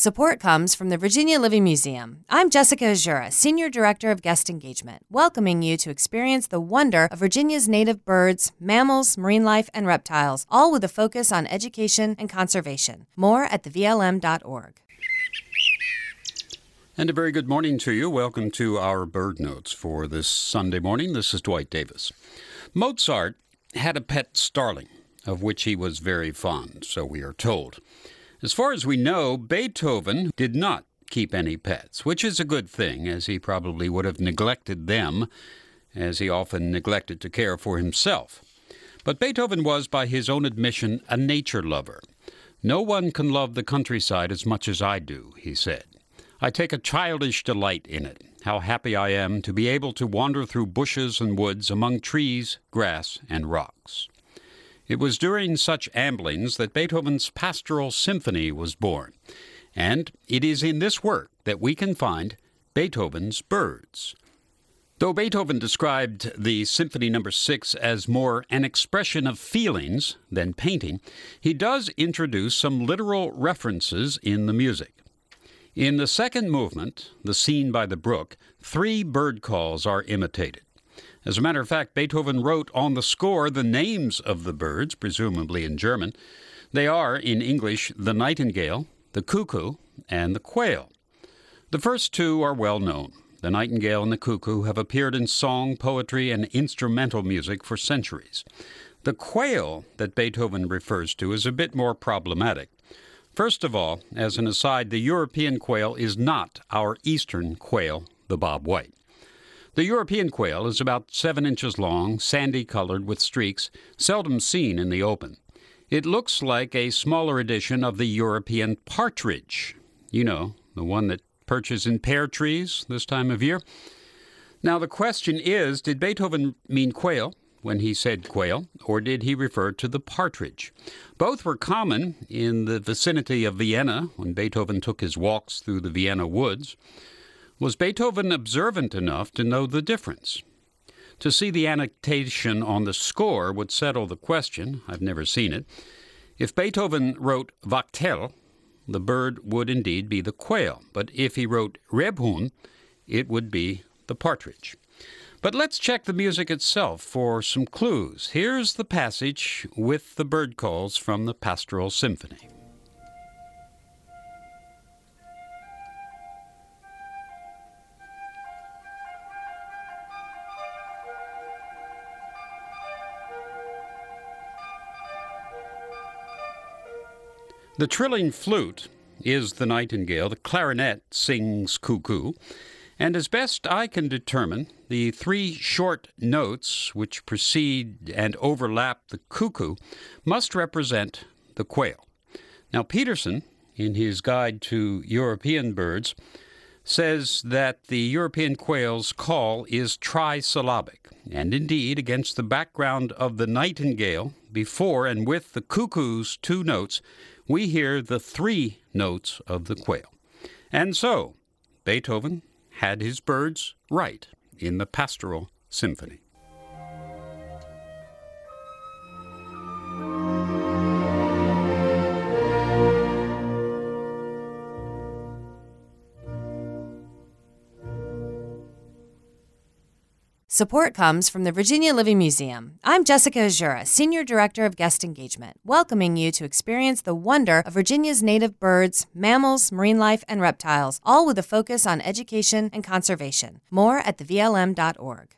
Support comes from the Virginia Living Museum. I'm Jessica Azura, Senior Director of Guest Engagement, welcoming you to experience the wonder of Virginia's native birds, mammals, marine life, and reptiles, all with a focus on education and conservation. More at thevlm.org. And a very good morning to you. Welcome to our bird notes for this Sunday morning. This is Dwight Davis. Mozart had a pet starling, of which he was very fond, so we are told. As far as we know, Beethoven did not keep any pets, which is a good thing, as he probably would have neglected them, as he often neglected to care for himself. But Beethoven was, by his own admission, a nature lover. No one can love the countryside as much as I do, he said. I take a childish delight in it. How happy I am to be able to wander through bushes and woods among trees, grass, and rocks. It was during such amblings that Beethoven's Pastoral Symphony was born, and it is in this work that we can find Beethoven's birds. Though Beethoven described the Symphony No. 6 as more an expression of feelings than painting, he does introduce some literal references in the music. In the second movement, the scene by the brook, three bird calls are imitated. As a matter of fact, Beethoven wrote on the score the names of the birds, presumably in German. They are, in English, the nightingale, the cuckoo, and the quail. The first two are well known. The nightingale and the cuckoo have appeared in song, poetry, and instrumental music for centuries. The quail that Beethoven refers to is a bit more problematic. First of all, as an aside, the European quail is not our eastern quail, the bob white. The European quail is about seven inches long, sandy colored with streaks, seldom seen in the open. It looks like a smaller edition of the European partridge. You know, the one that perches in pear trees this time of year. Now, the question is did Beethoven mean quail when he said quail, or did he refer to the partridge? Both were common in the vicinity of Vienna when Beethoven took his walks through the Vienna woods. Was Beethoven observant enough to know the difference? To see the annotation on the score would settle the question. I've never seen it. If Beethoven wrote Wachtel, the bird would indeed be the quail, but if he wrote Rebhuhn, it would be the partridge. But let's check the music itself for some clues. Here's the passage with the bird calls from the Pastoral Symphony. The trilling flute is the nightingale, the clarinet sings cuckoo, and as best I can determine, the three short notes which precede and overlap the cuckoo must represent the quail. Now, Peterson, in his Guide to European Birds, says that the European quail's call is trisyllabic, and indeed, against the background of the nightingale, before and with the cuckoo's two notes, we hear the three notes of the quail. And so, Beethoven had his birds right in the Pastoral Symphony. Support comes from the Virginia Living Museum. I'm Jessica Azura, Senior Director of Guest Engagement, welcoming you to experience the wonder of Virginia's native birds, mammals, marine life, and reptiles, all with a focus on education and conservation. More at thevlm.org.